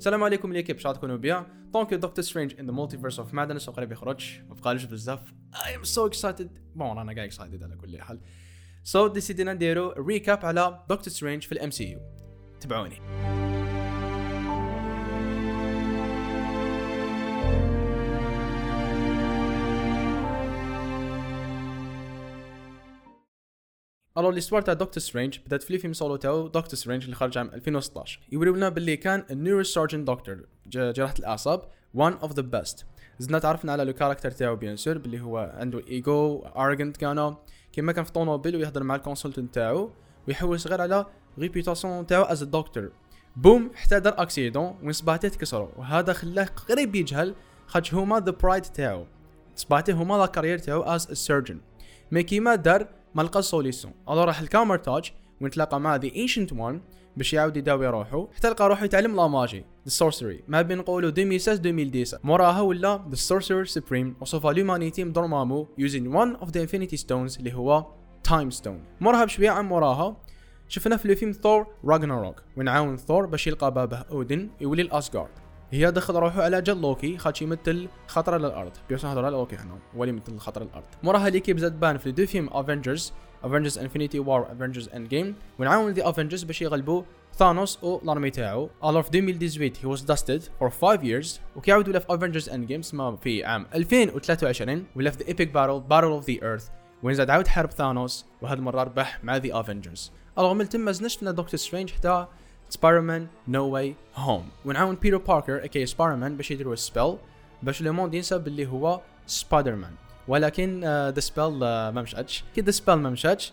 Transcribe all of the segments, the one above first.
السلام عليكم l'équipe شاد تكونوا bien donc Doctor Strange in the Multiverse of Madness وقريب يخرج. ما بقالوش بزاف. I am so excited bon أنا قاعد excited على كل حال. so so, ديسيدينا نديرو recap على Doctor Strange في ال MCU تبعوني. alors l'histoire تاع Doctor Strange بدأت في الفيلم سولو تاعو Doctor Strange اللي خرج عام 2016 يوريو لنا باللي كان ال neurosurgeon دكتور جراحة الأعصاب one of the best زدنا تعرفنا على le caractère تاعو bien sûr باللي هو عنده ego arrogant كانو. كيما كان في طونوبيل ويهضر مع ال consultant تاعو ويحوس غير على réputation تاعو as doctor boom حتى دار accident وين صباعته تكسروا وهذا خلاه قريب يجهل خاطش هما the pride تاعو. صباعته هما la carrière تاعو as surgeon mais كيما دار ما لقى solution alors راح ل Kamar-Taj ونتلاقى مع the Ancient One باش يعاود يداوي روحو حتى لقى روحو يتعلم la magie the sorcery ما بين نقولوا 2016 2010 موراها ولا the Sorcerer Supreme و sauve l'humanité même using one of the Infinity Stones اللي هو Time Stone موراها بشوية عن موراها. شفنا في الفيلم Thor Ragnarok وين عاون ثور باش يلقى بابه Odin يولي ل Asgard. هي دخل روحه على جل لوكي خاطش يمثل خطر للارض نهضر على لوكي هنا هو اللي يمثل خطر للارض موراها l'équipe زاد بان في deux films Avengers Avengers Infinity War Avengers Endgame ونعاون the Avengers باش يغلبوا Thanos و ال army تاعو. alors في 2018 he was dusted for 5 years. وكيعاود ولا في Avengers Endgame ما في عام 2023 ولا في the epic battle Battle of the Earth وين زاد عاود حارب Thanos وهذه المرة ربح مع the Avengers alors من تم ما زناش Doctor Strange حتى Spider-Man No Way Home ونعاون Peter Parker aka Spider-Man باش يديروا spell باش le monde ينسى باللي هو سبايدر مان ولكن the uh, spell uh, ما مشاتش. كي the spell ما مشاتش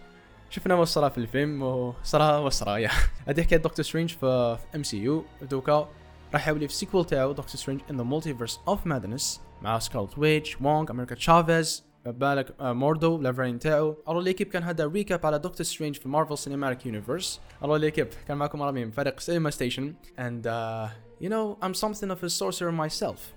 شفنا وصرا في الفيلم وصرا وصرا يا. هذه حكاية دكتور سترينج في MCU دوكا راح يولي في sequel تاعو Doctor Strange in the Multiverse of Madness مع سكارلت ويتش وونغ أمريكا تشافيز بالك موردو لافرين تاعو. alors l'équipe كان هذا recap على دكتور سترينج في Marvel Cinematic Universe alors l'équipe كان معكم رامي من فريق سينما ستيشن and uh, you know I'm something of a sorcerer myself.